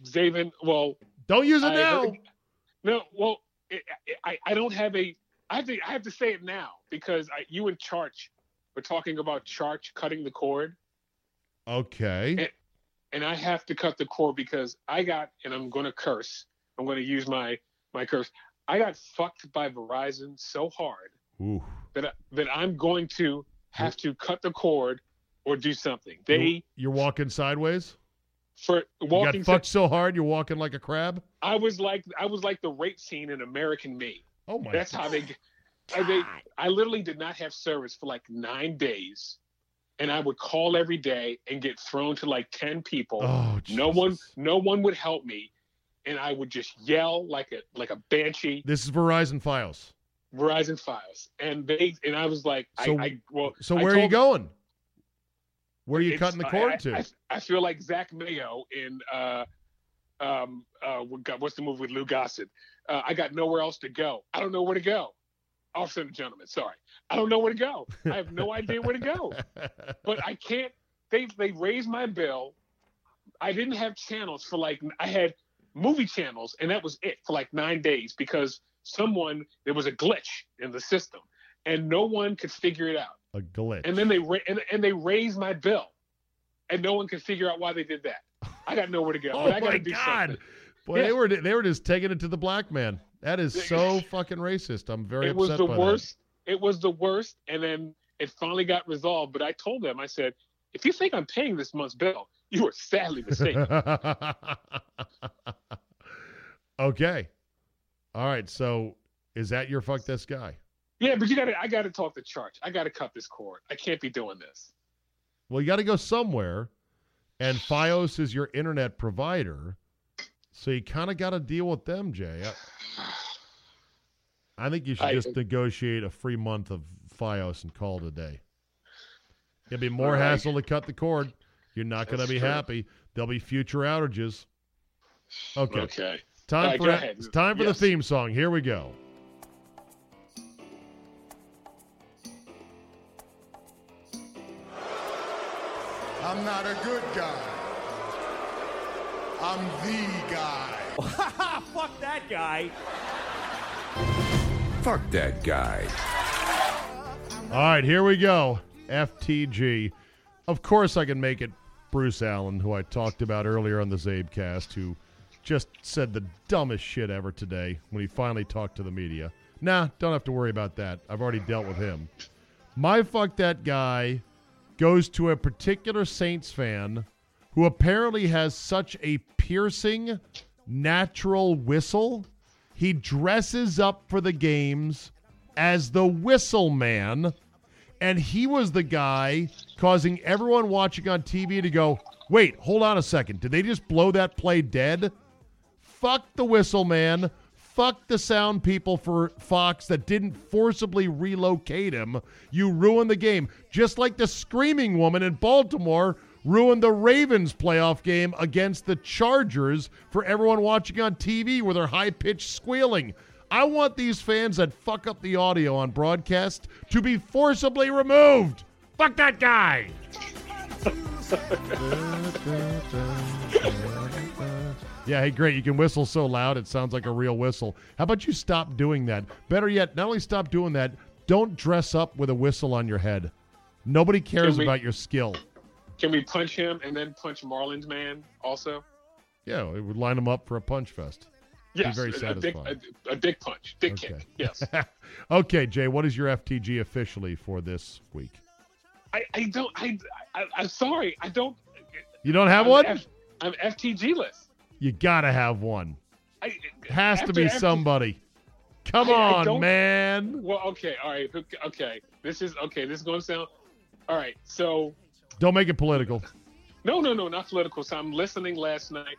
Well, Don't use it I now. heard- no, well, it, I I don't have a. I have to I have to say it now because I, you and Charch were talking about Charge cutting the cord, Okay. It- and I have to cut the cord because I got and I'm going to curse. I'm going to use my my curse. I got fucked by Verizon so hard Ooh. that I, that I'm going to have to cut the cord or do something. They You're, walking sideways. for You walking. got fucked so hard you're walking like a crab. I was like I was like the rape scene in American Me. Oh my. That's how they. I, they, I literally did not have service for like nine days, and I would call every day and get thrown to like ten people. Oh. no one, no one would help me, and I would just yell like a like a banshee. This is Verizon Files. Verizon Files, and they and I was like, So- I, I well, So I where are you going? Where are you cutting the cord I, to? I, I feel like Zach Mayo in uh, um, uh, what's the movie with Lou Gossett? Uh, I got nowhere else to go. I don't know where to go. Officer and gentlemen, sorry, I don't know where to go. I have no idea where to go. But I can't. They they raised my bill. I didn't have channels for like I had movie channels, and that was it for like nine days because someone there was a glitch in the system, and no one could figure it out a glitch. and then they ra- and, and they raised my bill, and no one could figure out why they did that. I got nowhere to go. Oh I got my do God. something. Boy, Yeah. they were they were just taking it to the black man. That is so fucking racist. I'm very It upset was the worst. It was the worst, and then it finally got resolved. But I told them, I said, if you think I'm paying this month's bill, you are sadly mistaken. okay. All right. So is that your fuck this guy? yeah, but you got to. I got to talk to Charge. I got to cut this cord. I can't be doing this. Well, you got to go somewhere, and FiOS is your internet provider, so you kind of got to deal with them, Jay. I, I think you should I- just negotiate a free month of FiOS and call it a day. It'll be more All right. hassle to cut the cord. You're not going to be true. happy. There'll be future outages. Okay. Okay. Time All right, for go that- ahead. it's time for Yes. the theme song. Here we go. I'm not a good guy. I'm the guy. Fuck that guy. Fuck that guy. All right, here we go. FTG. Of course, I can make it Bruce Allen, who I talked about earlier on the Zabecast, who just said the dumbest shit ever today when he finally talked to the media. Nah, don't have to worry about that. I've already dealt with him. My fuck that guy goes to a particular Saints fan who apparently has such a piercing, natural whistle. He dresses up for the games as the whistle man, and he was the guy causing everyone watching on TV to go, wait, hold on a second. Did they just blow that play dead? Fuck the whistle man. Fuck the sound people for Fox that didn't forcibly relocate him. You ruined the game. Just like the screaming woman in Baltimore ruined the Ravens playoff game against the Chargers for everyone watching on TV with their high pitched squealing. I want these fans that fuck up the audio on broadcast to be forcibly removed. Fuck that guy. Yeah, hey, great. You can whistle so loud it sounds like a real whistle. How about you stop doing that? Better yet, not only stop doing that, don't dress up with a whistle on your head. Nobody cares we- about your skill. Can we punch him and then punch Marlins man also? Yeah, it would line them up for a punch fest. Be Yes, very a, a dick, satisfying. a, a dick punch, dick Okay. kick. Yes. okay, Jay, what is your FTG officially for this week? I, I don't. I, I I'm sorry. I don't. You don't have I'm one? F, I'm FTG list. You gotta have one. I, Has to be FT somebody. Come I- on, man. Well, okay, all right, okay. This is okay. This is going to sound. All right, so Don't make it political. no, no, no, not political. So I'm listening last night.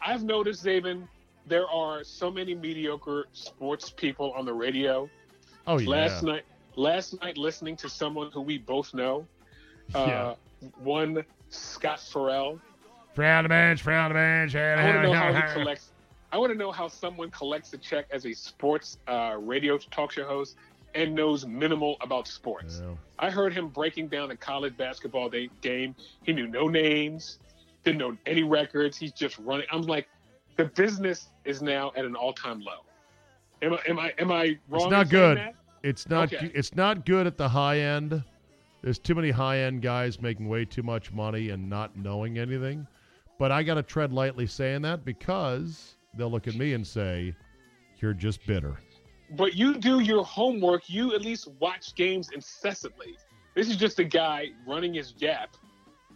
I've noticed, Zabin, there are so many mediocre sports people on the radio. Oh yeah. Last night, last night, listening to someone who we both know. Uh, Yeah. One Scott Ferrall. Frown the bench, frown the bench. I want to know how he collects. I want to know how someone collects a check as a sports uh, radio talk show host and knows minimal about sports. Yeah. I heard him breaking down a college basketball day, game. He knew no names, didn't know any records. He's just running. I'm like, the business is now at an all-time low. Am I? Am I? Am I wrong? It's not good. that? It's not. Okay. It's not good at the high end. There's too many high end guys making way too much money and not knowing anything. But I got to tread lightly saying that because they'll look at me and say, "You're just bitter." But you do your homework. You at least watch games incessantly. This is just a guy running his yap.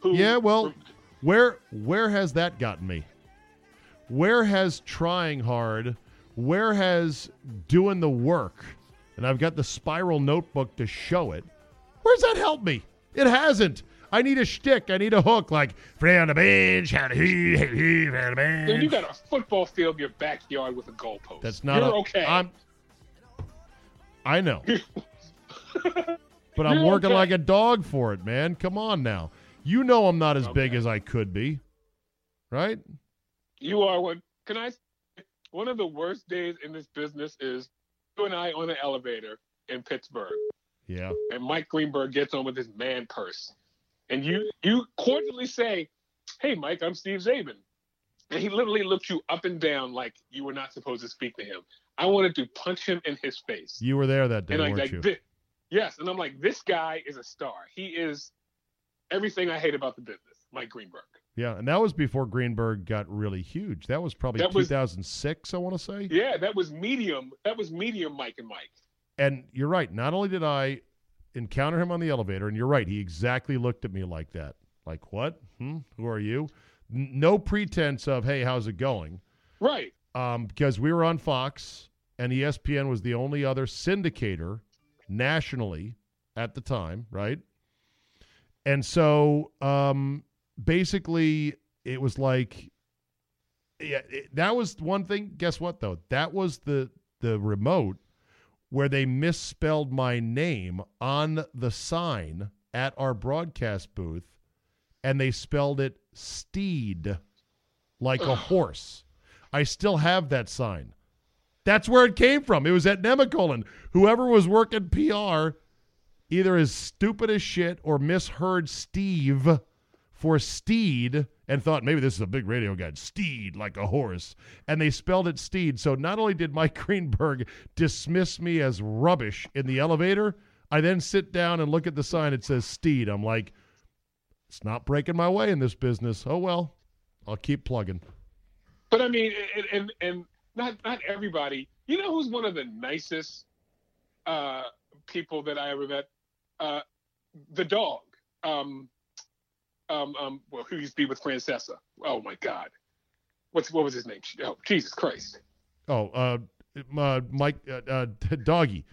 Who, Yeah, well, where where has that gotten me? Where has trying hard? Where has doing the work? And I've got the spiral notebook to show it. Where's that helped me? It hasn't. I need a shtick. I need a hook like Ferrall on the bench, how to he he he on the bench. Dude, you got a football field in your backyard with a goalpost. That's not You're a- okay. I'm I know. but I'm working okay. like a dog for it, man. Come on now. You know I'm not as big as I could be. Right? You are one. Can I? One of the worst days in this business is you and I on an elevator in Pittsburgh, Yeah. and Mike Greenberg gets on with his man purse, and you you cordially say, "Hey, Mike, I'm Steve Zabin," and he literally looks you up and down like you were not supposed to speak to him. I wanted to punch him in his face. You were there that day, and like, weren't like you? yes, and I'm like, this guy is a star. He is everything I hate about the business, Mike Greenberg. Yeah, and that was before Greenberg got really huge. That was probably That was- 2006, I want to say. Yeah, that was medium. That was medium, Mike and Mike. And you're right. Not only did I encounter him on the elevator, and you're right, he exactly looked at me like that. Like, what? Hmm? Who are you? N- no pretense of, hey, how's it going? Right. um, because we were on Fox and ESPN was the only other syndicator nationally at the time, right? And so um, basically, it was like, yeah, it, that was one thing. Guess what though? That was the the remote where they misspelled my name on the sign at our broadcast booth and they spelled it steed like a horse. I still have that sign. That's where it came from. It was at Nemacolin. Whoever was working PR either is stupid as shit or misheard Steve for Steed and thought maybe this is a big radio guy. Steed like a horse. And they spelled it Steed. So not only did Mike Greenberg dismiss me as rubbish in the elevator, I then sit down and look at the sign. It says Steed. I'm like, it's not breaking my way in this business. Oh well, I'll keep plugging. But I mean, and and, and not not everybody. You know who's one of the nicest uh, people that I ever met? Uh, the dog. Um, um, um, well, who used to be with Francesa? Oh my God, what's what was his name? Oh Jesus Christ! Oh, uh, uh Mike, uh, uh, Doggy,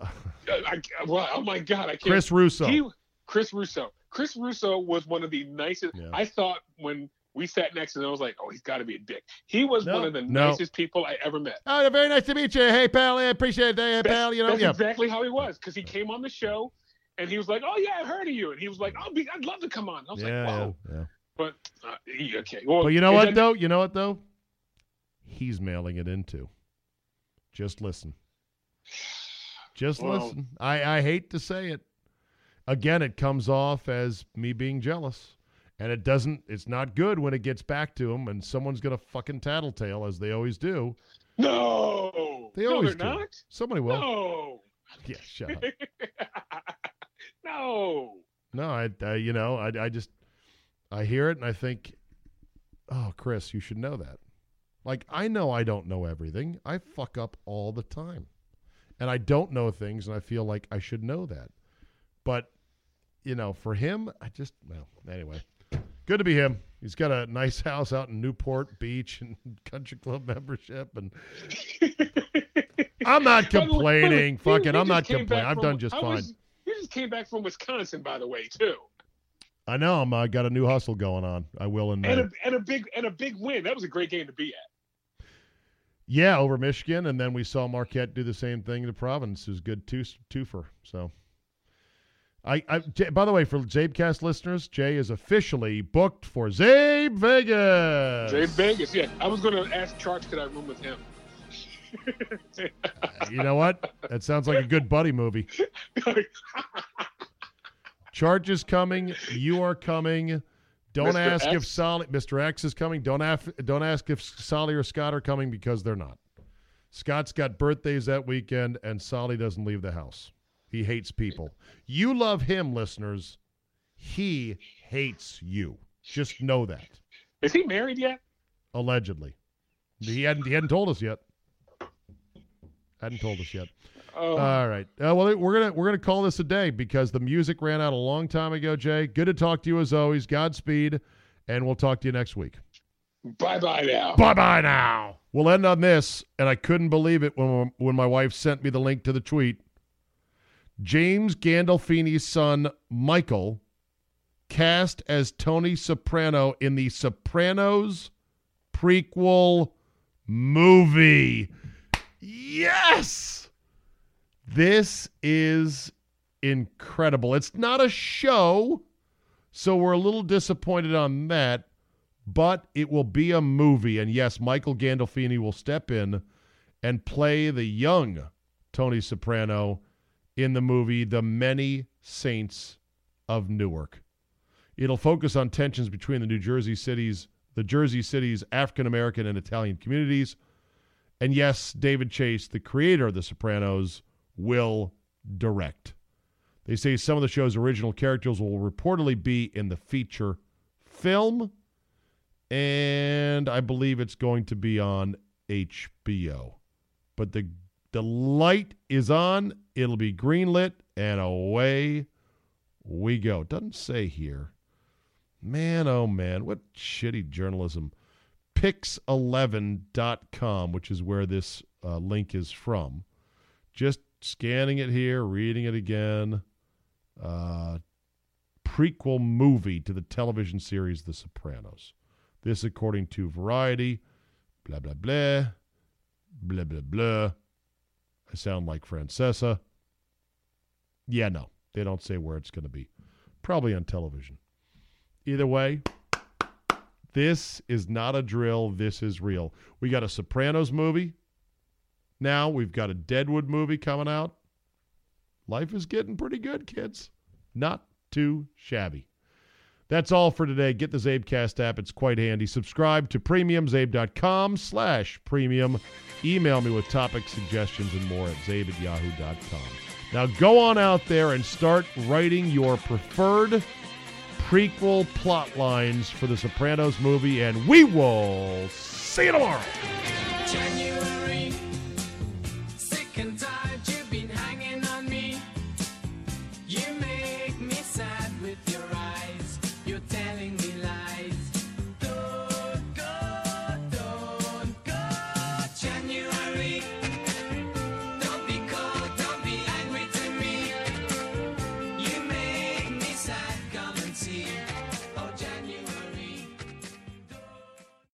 Uh, I, well, oh my God, I can't. Chris Russo. He, Chris Russo. Chris Russo was one of the nicest. Yeah. I thought when we sat next to him, I was like, oh, he's got to be a dick. He was No, one of the no. nicest people I ever met. Oh, very nice to meet you. Hey, pal. I appreciate it. Hey, That's, pal. You know, that's yeah. exactly how he was because he came on the show and he was like, "Oh yeah, I heard of you," and he was like, "I'll be, I'd love to come on." I was yeah, like, "Wow," yeah, but uh, okay. Well, But you know what, though? You know what, though? He's mailing it into. Just listen. Just Well- listen. I, I hate to say it. Again, it comes off as me being jealous. And it doesn't, it's not good when it gets back to him and someone's going to fucking tattletale, as they always do. No, They always they're do. not. Somebody will. No, Yeah, shut up. no. No, I, I you know, I, I just, I hear it and I think, oh, Chris, you should know that. Like, I know I don't know everything. I fuck up all the time. And I don't know things, and I feel like I should know that. But, you know, for him, I just, well, anyway. Good to be him. He's got a nice house out in Newport Beach and country club membership. And I'm not By the way- complaining. he- Fuck it. I'm not complaining. I've from- done just I fine. was- he just came back from Wisconsin, by the way, too, I know. I'm uh, got a new hustle going on. I will in and a, and a big and a big win. That was a great game to be at. Yeah, over Michigan, and then we saw Marquette do the same thing to Providence. It was good two twofer. So, I, I J- by the way, for Zabecast listeners, Jay is officially booked for Zabe Vegas. Jay Vegas, yeah. I was going to ask Charles, could I room with him? Uh, you know what? That sounds like a good buddy movie. Charge is coming. You are coming. Don't Mr. ask if? Solly, Mr. X is coming. Don't ask. Don't ask if Solly or Scott are coming because they're not. Scott's got birthdays that weekend, and Solly doesn't leave the house. He hates people. You love him, listeners. He hates you. Just know that. Is he married yet? Allegedly, he hadn't. He hadn't told us yet. Hadn't told us yet. Oh, All right. Uh, well, we're gonna we're gonna call this a day because the music ran out a long time ago. Jay, good to talk to you as always. Godspeed, and we'll talk to you next week. bye bye now. Bye bye now. We'll end on this, and I couldn't believe it when when my wife sent me the link to the tweet. James Gandolfini's son Michael, cast as Tony Soprano in the Sopranos prequel movie. Yes. This is incredible. It's not a show, so we're a little disappointed on that, but it will be a movie. And yes, Michael Gandolfini will step in and play the young Tony Soprano in the movie The Many Saints of Newark. It'll focus on tensions between the New Jersey cities, the Jersey city's African American and Italian communities. And yes, David Chase, the creator of The Sopranos, will direct. They say some of the show's original characters will reportedly be in the feature film, and I believe it's going to be on HBO. But the the light is on, it'll be greenlit, and away we go. Doesn't say here. Man, oh man, what shitty journalism. Pix11.com, which is where this uh, link is from. Just scanning it here, reading it again. Uh, prequel movie to the television series The Sopranos. This, according to Variety. Blah, blah, blah. Blah, blah, blah. I sound like Francesa. Yeah, no, they don't say where it's going to be. probably on television. Either way, this is not a drill. This is real. We got a Sopranos movie. Now we've got a Deadwood movie coming out. Life is getting pretty good, kids. Not too shabby. That's all for today. Get the Zabecast app. It's quite handy. Subscribe to premiumzabe.com slash premium. Email me with topic suggestions and more at zabe at yahoo.com. Now go on out there and start writing your preferred prequel plot lines for the Sopranos movie, and we will see you tomorrow.